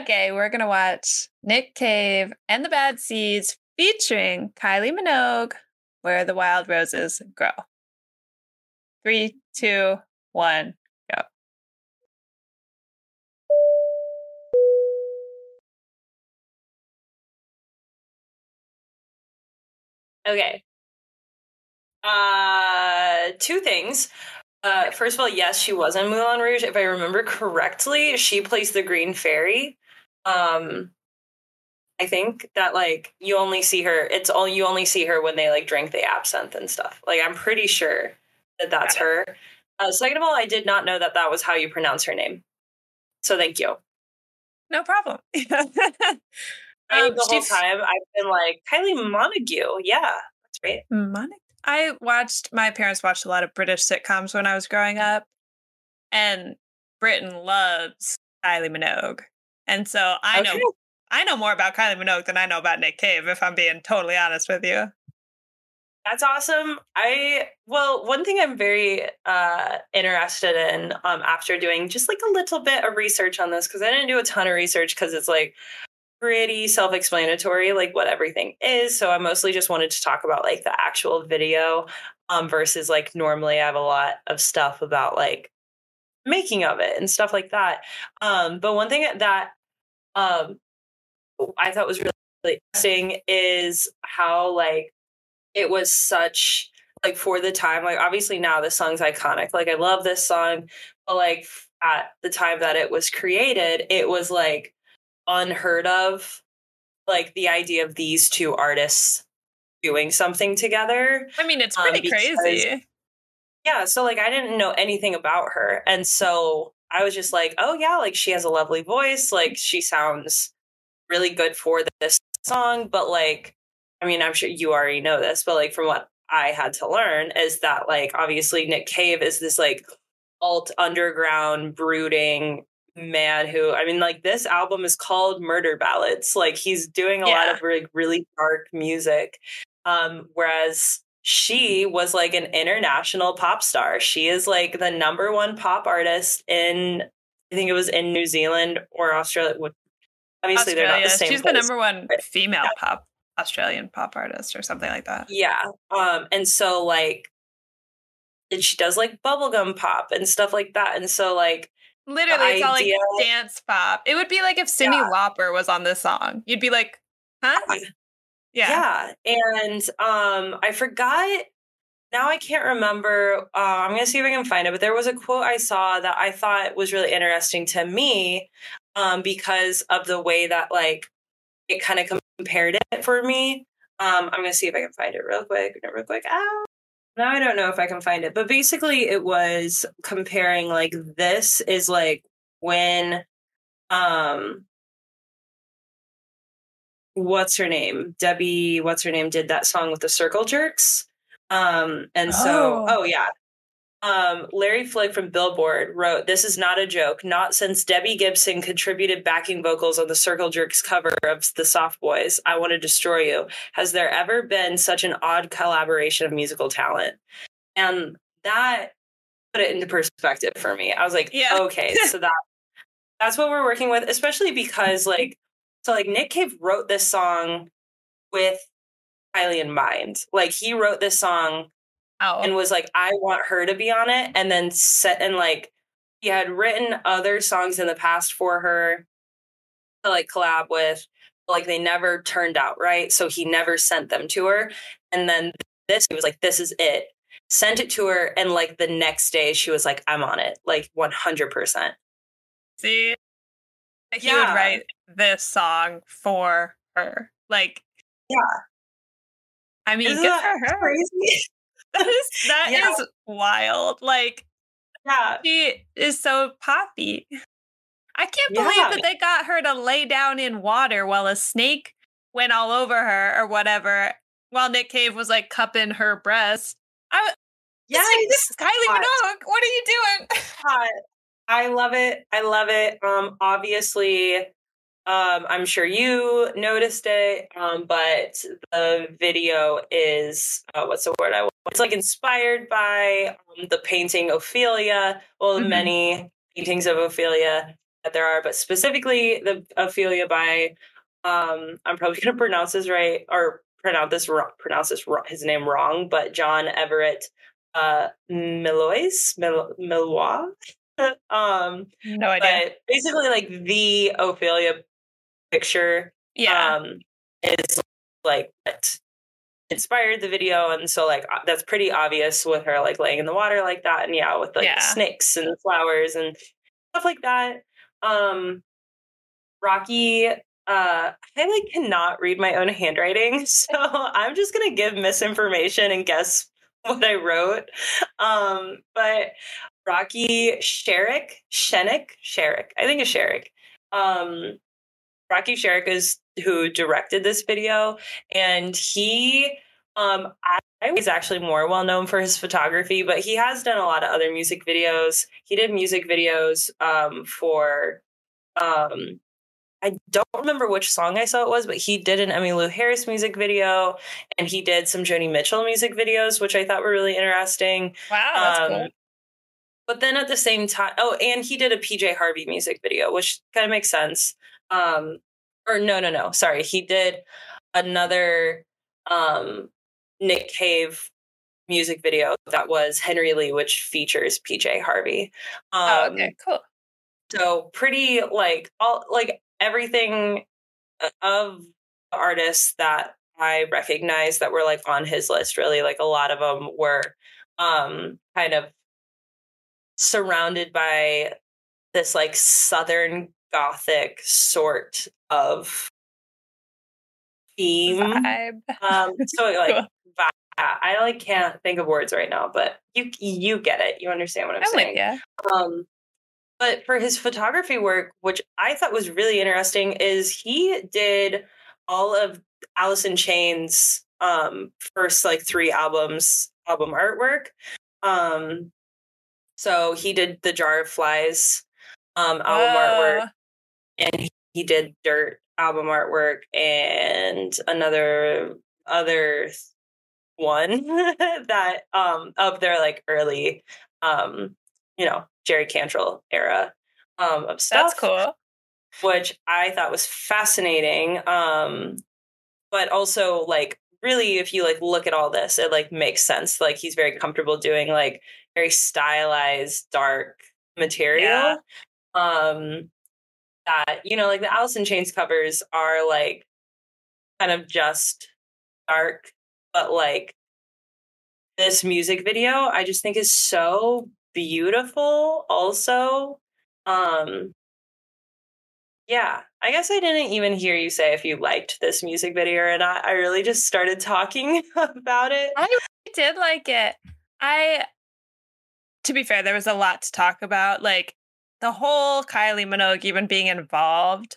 Okay, we're gonna watch Nick Cave and the Bad Seeds featuring Kylie Minogue, Where the Wild Roses Grow. Three, two, one, go. Okay. Uh, two things. Uh, first of all, yes, she was in Moulin Rouge. If I remember correctly, she plays the Green Fairy. Um, I think that like you only see her. It's all you only see her when they like drink the absinthe and stuff. Like I'm pretty sure that that's her. Uh, second of all, I did not know that that was how you pronounce her name. So thank you. No problem. *laughs* um, the whole time I've been like Kylie Montague. Yeah, that's great. Montague. I watched. My parents watched a lot of British sitcoms when I was growing up, and Britain loves Kylie Minogue, and so I okay. know I know more about Kylie Minogue than I know about Nick Cave, if I'm being totally honest with you. That's awesome. I well, one thing I'm very uh, interested in um, after doing just like a little bit of research on this because I didn't do a ton of research because it's like pretty self-explanatory, like what everything is. So I mostly just wanted to talk about like the actual video um, versus like normally I have a lot of stuff about like making of it and stuff like that. Um, but one thing that um, I thought was really, really interesting is how like it was such like for the time like obviously now this song's iconic like i love this song but like at the time that it was created it was like unheard of like the idea of these two artists doing something together i mean it's pretty um, because, crazy. Yeah so like i didn't know anything about her and so i was just like oh yeah like she has a lovely voice like she sounds really good for this song, but like, I mean, I'm sure you already know this, but like from what I had to learn is that like obviously Nick Cave is this like alt underground brooding man who I mean like this album is called Murder Ballads. Like he's doing a yeah. lot of like really dark music. Um whereas she was like an international pop star. She is like the number one pop artist in I think it was in New Zealand or Australia obviously Australia. they're not the same. She's place. the number one female pop Australian pop artist or something like that. Yeah. Um, and so like and she does like bubblegum pop and stuff like that. And so like literally it's all like dance pop. It would be like if Cindy yeah. Lauper was on this song. You'd be like, huh? Yeah. Yeah. And um I forgot now I can't remember. Uh, I'm gonna see if I can find it. But there was a quote I saw that I thought was really interesting to me, um, because of the way that like it kind of compared it for me. Um, I'm gonna see if I can find it real quick. Real quick. Ah. Now I don't know if I can find it, but basically it was comparing like this is like when um what's her name? Debbie, what's her name did that song with the circle jerks. Um and so oh, oh yeah. Um, Larry Flick from Billboard wrote, This is not a joke. Not since Debbie Gibson contributed backing vocals on the Circle Jerks cover of The Soft Boys, I Want to Destroy You, has there ever been such an odd collaboration of musical talent. And that put it into perspective for me. I was like, yeah. *laughs* okay, so that that's what we're working with, especially because like so like Nick Cave wrote this song with Kylie in mind. Like he wrote this song oh. and was like, I want her to be on it. And then set and like he had written other songs in the past for her to like collab with, like they never turned out right. So he never sent them to her. And then this, he was like, This is it. Sent it to her, and like the next day, she was like, "I'm on it, like 100." percent See, he yeah. would write this song for her, like, yeah. I mean, Isn't good for her. Crazy? *laughs* that is *laughs* that yeah. is wild. Like, yeah, she is so poppy. I can't believe yeah. that they got her to lay down in water while a snake went all over her or whatever, while Nick Cave was like cupping her breast. I, yeah, this is Kylie Minogue. What are you doing? *laughs* Hot. I love it. I love it. Um, obviously, um, I'm sure you noticed it, um, but the video is uh, what's the word I want? It's like inspired by um, the painting Ophelia. Well, mm-hmm. many paintings of Ophelia that there are, but specifically the Ophelia by um, I'm probably *laughs* going to pronounce this right or pronounce this wrong, pronounce this wrong, his name wrong, but John Everett uh, Milois Mil- Milois. *laughs* um, no idea. But basically, like the Ophelia picture yeah. um, is like what inspired the video and so like that's pretty obvious with her like laying in the water like that and yeah with like yeah. snakes and flowers and stuff like that. Um rocky uh i like cannot read my own handwriting *laughs* so i'm just gonna give misinformation and guess what i wrote. Um but rocky sherrick shenik sherrick. I think it's sherrick. Um Rocky Sherrick is who directed this video, and he um I was actually more well known for his photography, but he has done a lot of other music videos. He did music videos um for um I don't remember which song I saw it was, but he did an Emmylou Harris music video and he did some Joni Mitchell music videos, which I thought were really interesting. Wow, that's um, cool. But then at the same time, oh, and he did a PJ Harvey music video, which kind of makes sense. Um, or no, no, no. Sorry, he did another um, Nick Cave music video that was Henry Lee, which features PJ Harvey. Um, oh, okay, cool. So pretty like all like everything uh, of the artists that I recognize that were like on his list. Really, like a lot of them were um, kind of surrounded by this like southern gothic sort of theme. Vibe. Um, so like *laughs* vibe. I like can't think of words right now, but you you get it. You understand what I'm, saying. Yeah. Um, but for his photography work, which I thought was really interesting, is he did all of Alice in Chains' um, first like three albums album artwork. Um, so he did the Jar of Flies um, album uh, artwork and he, he did Dirt album artwork and another other one *laughs* that um of their like early um you know Jerry Cantrell era um of stuff. That's cool. Which I thought was fascinating. Um but also like really if you like look at all this it like makes sense like he's very comfortable doing like very stylized, dark material. Yeah. Um, that you know, like the Alice in Chains covers are like kind of just dark, but like this music video, I just think is so beautiful. Also, um, yeah, I guess I didn't even hear you say if you liked this music video or not. I really just started talking *laughs* about it. I did like it. I, to be fair, there was a lot to talk about. Like the whole Kylie Minogue even being involved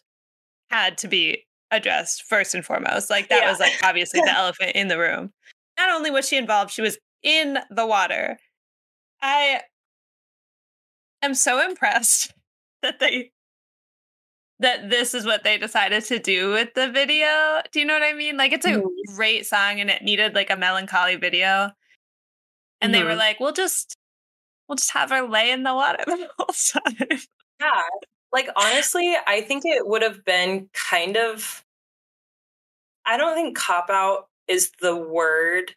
had to be addressed first and foremost. Like that Yeah. was like obviously the *laughs* elephant in the room. Not only was she involved, she was in the water. I am so impressed *laughs* that they that this is what they decided to do with the video. Do you know what I mean? Like it's a Mhm. great song and it needed like a melancholy video. And they were Mhm. like, "We'll just we'll just have her lay in the water the *laughs* whole time." Yeah. Like honestly, I think it would have been kind of I don't think cop out is the word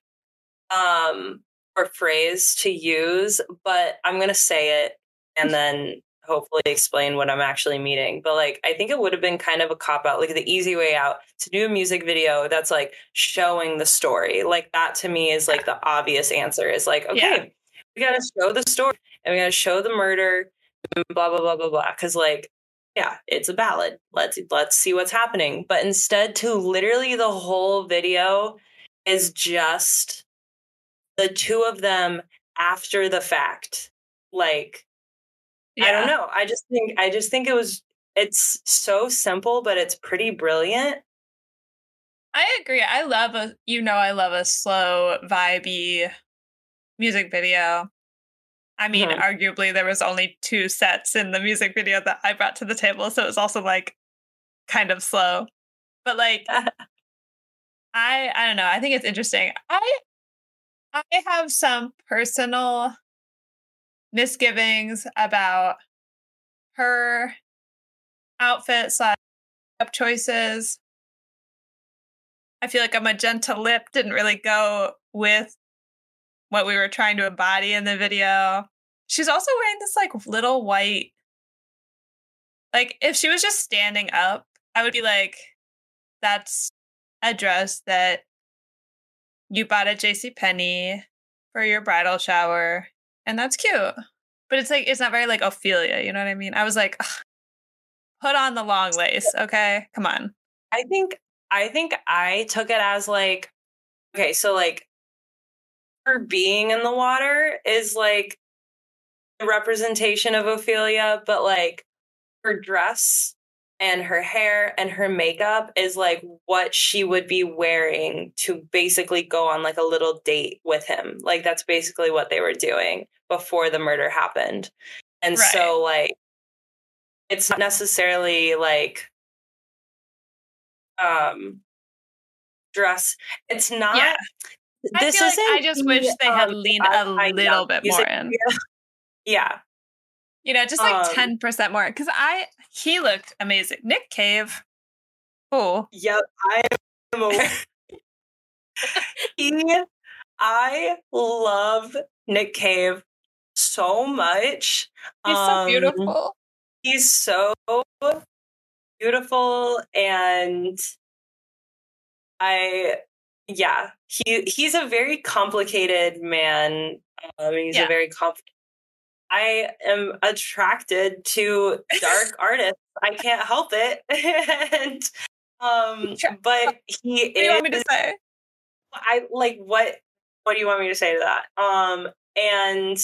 um or phrase to use, but I'm going to say it and then hopefully explain what I'm actually meaning. But like I think it would have been kind of a cop out, like the easy way out to do a music video that's like showing the story. Like that to me is like the obvious answer is like okay, Yeah. We got to show the story and we got to show the murder blah blah blah blah blah cuz like yeah, it's a ballad. Let's let's see what's happening. But instead to literally the whole video is just the two of them after the fact. Like I don't know. I just think I just think it was it's so simple but it's pretty brilliant. I agree. I love a you know I love a slow vibey music video. I mean, Mhm. arguably there was only two sets in the music video that I brought to the table, so it was also like kind of slow. But like *laughs* I I don't know. I think it's interesting. I I have some personal misgivings about her outfit slash up choices. I feel like a magenta lip didn't really go with what we were trying to embody in the video. She's also wearing this like little white like if she was just standing up, I would be like that's a dress that you bought at JC Penney for your bridal shower and that's cute. But it's like it's not very like Ophelia, you know what I mean? I was like "Ugh, put on the long *laughs* lace, okay? Come on. I think I think I took it as like okay, so like being in the water is like a representation of Ophelia, but like her dress and her hair and her makeup is like what she would be wearing to basically go on like a little date with him. Like that's basically what they were doing before the murder happened. And Right. so like it's not necessarily like um dress. It's not Yeah. I this feel like I just the, wish they had um, leaned a I little bit more in. *laughs* Yeah. You know, just like Um, ten percent more. Because I he looked amazing. Nick Cave. Cool. Yep, I am aware. *laughs* *laughs* he, I love Nick Cave so much. He's so Um, beautiful. He's so beautiful, and I, yeah, he he's a very complicated man. Um, he's Yeah. a very comp. I am attracted to dark *laughs* artists. I can't help it, *laughs* and um, *laughs* but he What do you want me to say? I like what what do you want me to say to that? Um and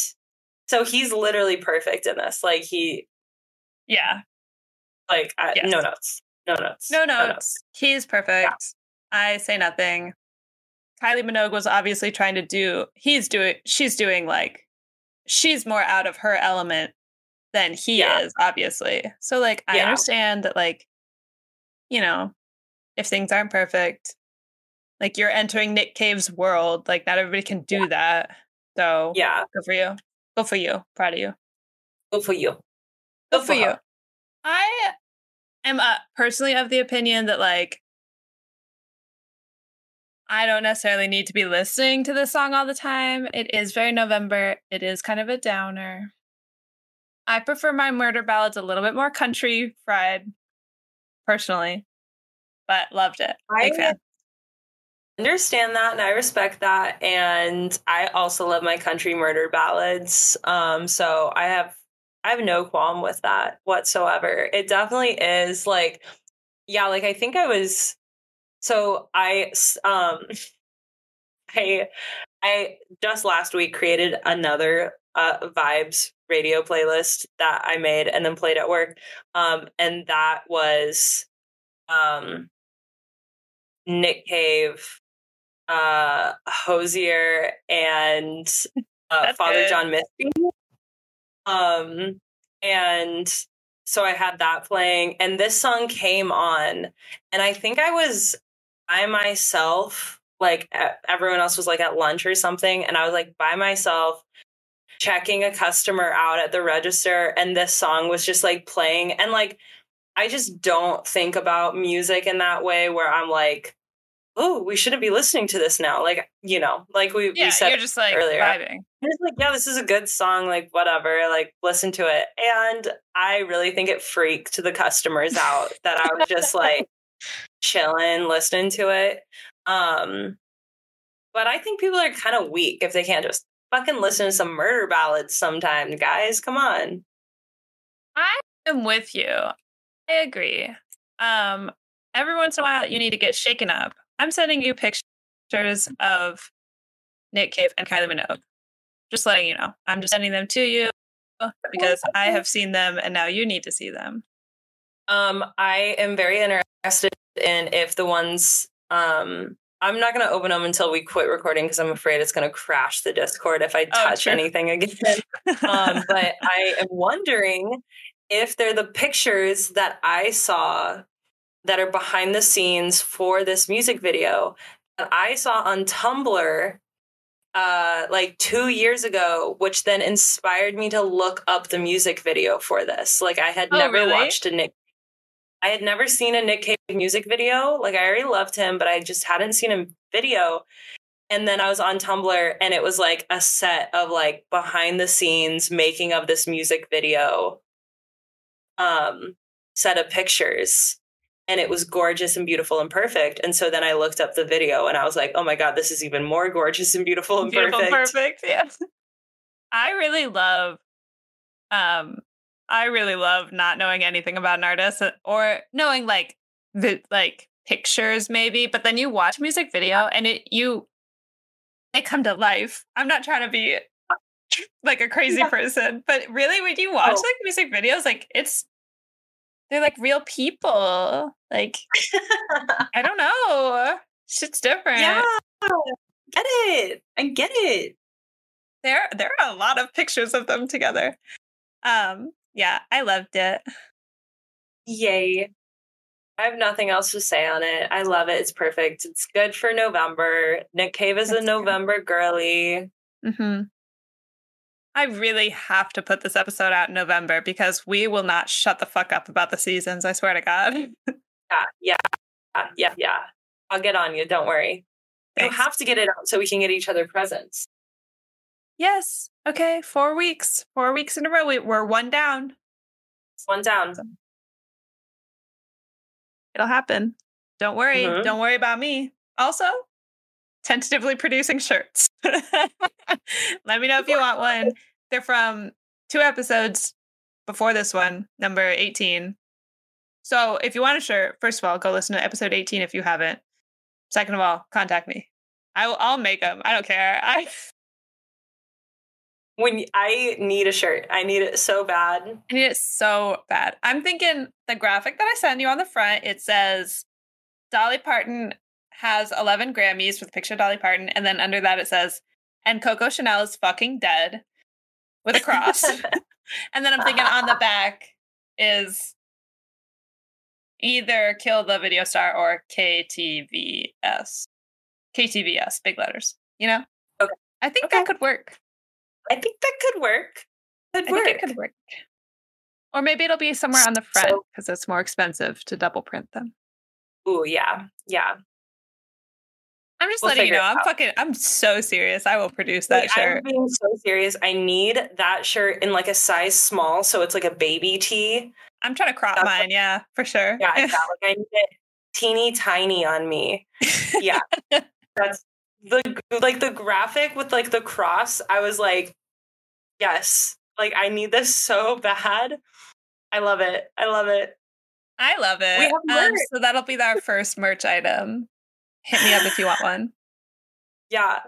so he's literally perfect in this. Like he Yeah. like I, Yes. no notes. No notes. No notes. He's perfect. I say nothing. Kylie Minogue was obviously trying to do he's doing she's doing like she's more out of her element than he Yeah. is, obviously. So like I Yeah. understand that like, you know, if things aren't perfect, like you're entering Nick Cave's world, like not everybody can do that. So Yeah. good for you. Good for you. Proud of you. Good for you. Good for you. I am uh, personally of the opinion that like I don't necessarily need to be listening to this song all the time. It is very November. It is kind of a downer. I prefer my murder ballads a little bit more country fried, personally, but loved it. Big I fan. understand that and I respect that. And I also love my country murder ballads. Um, so I have I have no qualm with that whatsoever. It definitely is like, yeah, like I think I was so I um *laughs* I I just last week created another uh vibes radio playlist that I made and then played at work. Um and that was um Nick Cave, uh Hozier and *laughs* uh, Father good. John Misty. Um and so I had that playing and this song came on and I think I was by myself like everyone else was like at lunch or something and I was like by myself checking a customer out at the register and this song was just like playing and like I just don't think about music in that way where I'm like oh we shouldn't be listening to this now like you know like we, Yeah, we said you're just like earlier. vibing. I'm just like, yeah, this is a good song, like whatever, like listen to it. And I really think it freaked the customers out that I was just like chilling, listening to it. Um, but I think people are kind of weak if they can't just fucking listen to some murder ballads sometime, guys. Come on. I am with you. I agree. Um, every once in a while, you need to get shaken up. I'm sending you pictures of Nick Cave and Kylie Minogue. Just letting you know. I'm just sending them to you because I have seen them and now you need to see them. Um, I am very interested in if the ones um I'm not going to open them until we quit recording because I'm afraid it's going to crash the Discord if I Oh, touch true. anything again. *laughs* *laughs* um, but I am wondering if they're the pictures that I saw that are behind the scenes for this music video that I saw on Tumblr uh, like two years ago, which then inspired me to look up the music video for this. Like I had Oh, never really? watched a Nick. I had never seen a Nick Cave music video. Like I already loved him, but I just hadn't seen a video. And then I was on Tumblr and it was like a set of like behind the scenes making of this music video um set of pictures and it was gorgeous and beautiful and perfect. And so then I looked up the video and I was like, "Oh my god, this is even more gorgeous and beautiful and Beautiful, perfect." perfect. *laughs* Yeah. I really love um I really love not knowing anything about an artist uh, or knowing like the like pictures maybe, but then you watch music video and it you they come to life. I'm not trying to be *laughs* like a crazy Yeah. person, but really when you watch Oh. like music videos, like it's they're like real people. Like I don't know. Shit's different. yeah. Get it. I get it. there there are a lot of pictures of them together um yeah i loved it Yay. I have nothing else to say on it. I love it. It's perfect. It's good for November. Nick Cave is a That's good. November girly. hmm i really have to put this episode out in november because we will not shut the fuck up about the seasons i swear to god *laughs* *laughs* Yeah, yeah, yeah, yeah. I'll get on you. Don't worry. You Thanks. have to get it out so we can get each other presents. Yes okay four weeks four weeks in a row we, we're one down. One down. it'll happen. Don't worry Mhm. don't worry about me. Also tentatively producing shirts. *laughs* Let me know if you want one. *laughs* They're from two episodes before this one number 18 so if you want a shirt first of all go listen to episode 18 if you haven't. Second of all contact me. I will, i'll make them i don't care. *laughs* I When I need a shirt, I need it so bad. I need it so bad. I'm thinking the graphic that I send you on the front, it says Dolly Parton has 11 Grammys with a picture of Dolly Parton. And then under that, it says, and Coco Chanel is fucking dead with a cross. *laughs* and then I'm thinking on the back is either Kill the Video Star or KTVS. KTVS, big letters, you know? Okay. I think Okay. that could work. I think that could work. Could I work. think it could work. Or maybe it'll be somewhere on the front So- because it's more expensive to double print them. Ooh, yeah, yeah. I'm just We'll letting you know. I'm fucking. I'm so serious. I will produce that Like, shirt. I'm being so serious. I need that shirt in like a size small, so it's like a baby tee. I'm trying to crop That's mine. Yeah, for sure. Yeah, yeah. *laughs* Like I need it teeny tiny on me. Yeah, *laughs* that's the like the graphic with like the cross. I was like, yes, like I need this *laughs* so bad. I love it. I love it. I love it. Um, so that'll be our first merch item. Hit me up if you want *laughs* one. Yeah.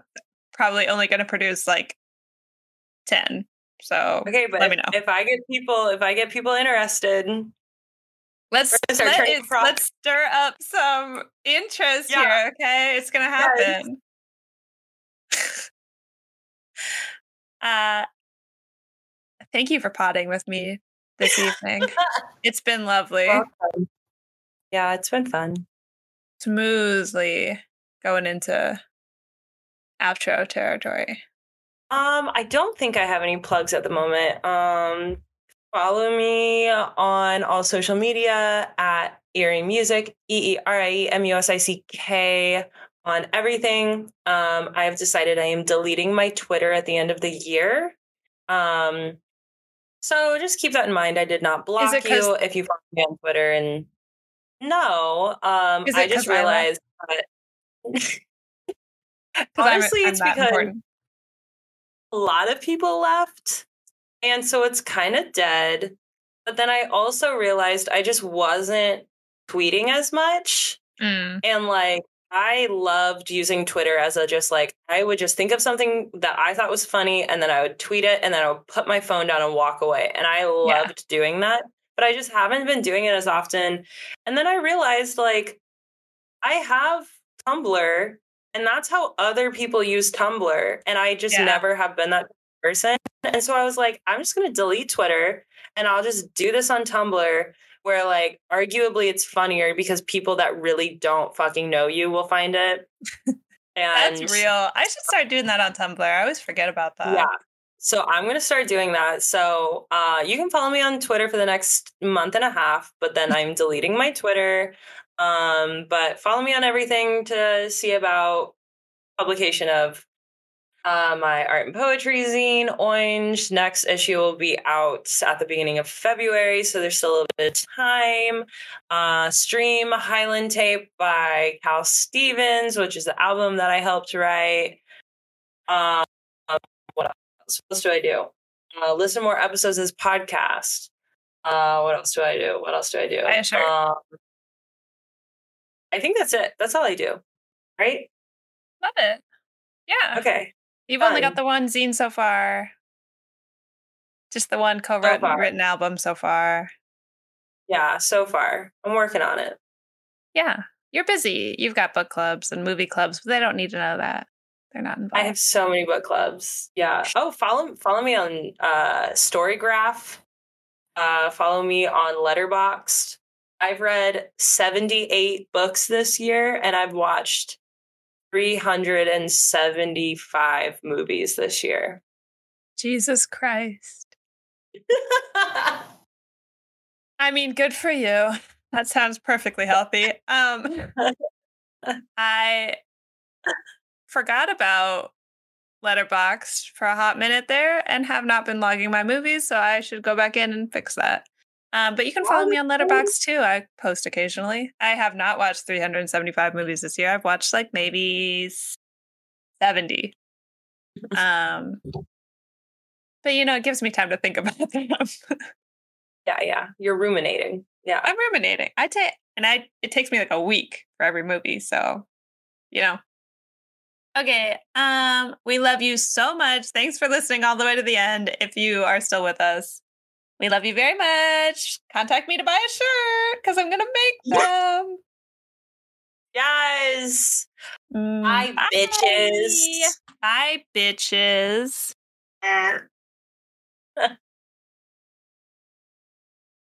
Probably only going to produce like ten. So Okay, but let if, me know. if I get people, if I get people interested, let's start let props. let's stir up some interest Yeah. here. Okay, it's gonna happen. *laughs* uh, thank you for potting with me this evening. *laughs* it's been lovely. welcome. Yeah, it's been fun. Smoothly going into outro territory. Um, I don't think I have any plugs at the moment. Um, follow me on all social media at Eerie Musick, E E R I E M U S I C K on everything. Um, I have decided I am deleting my Twitter at the end of the year. Um, so just keep that in mind. I did not block you if you follow me on Twitter, and no, um, I just 'cause I realized that *laughs* 'Cause I'm- honestly, I'm it's because important. a lot of people left. And so it's kind of dead. But then I also realized I just wasn't tweeting as much. Mm, And like, I loved using Twitter as a just like, I would just think of something that I thought was funny and then I would tweet it and then I would put my phone down and walk away. And I loved doing that. But I just haven't been doing it as often. And then I realized like, I have Tumblr and that's how other people use Tumblr. And I just Yeah. never have been that person. And so I was like, I'm just going to delete Twitter and I'll just do this on Tumblr where like arguably it's funnier because people that really don't fucking know you will find it. *laughs* And That's real. I should start doing that on Tumblr. I always forget about that. Yeah. So I'm going to start doing that. So uh, you can follow me on Twitter for the next month and a half, but then I'm deleting my Twitter. Um, but follow me on everything to see about publication of uh, my art and poetry zine, Orange. Next issue will be out at the beginning of February, so there's still a little bit of time. Uh, stream Highland Tape by Cal Stevens, which is the album that I helped write. Um, what else? What else do I do? Uh, listen more episodes of this podcast. Uh, what else do I do? What else do I do? Buy a shirt. Um, I think that's it. That's all I do. Right? Love it. Yeah. Okay. You've only got the one zine so far. Just the one co-written far. written album so far. Yeah, so far. I'm working on it. Yeah. You're busy. You've got book clubs and movie clubs, but they don't need to know that. They're not involved. I have so many book clubs. Yeah. Oh, follow follow me on uh Storygraph. Uh follow me on Letterboxd. I've read 78 books this year and I've watched 375 movies this year. Jesus Christ. *laughs* I mean, good for you. That sounds perfectly healthy. Um I forgot about Letterboxd for a hot minute there and have not been logging my movies, so I should go back in and fix that. Um, but you can follow me on Letterboxd too. I post occasionally. I have not watched 375 movies this year. I've watched like maybe 70. Um, but you know, it gives me time to think *laughs* about them. yeah, yeah. You're ruminating. Yeah. I'm ruminating. I take and I it takes me like a week for every movie, so you know. Okay, um we love you so much. Thanks for listening all the way to the end if you are still with us. We love you very much. Contact me to buy a shirt cuz I'm going to make them. Yes. Mm, Bye, bitches. Bye, bitches. *laughs*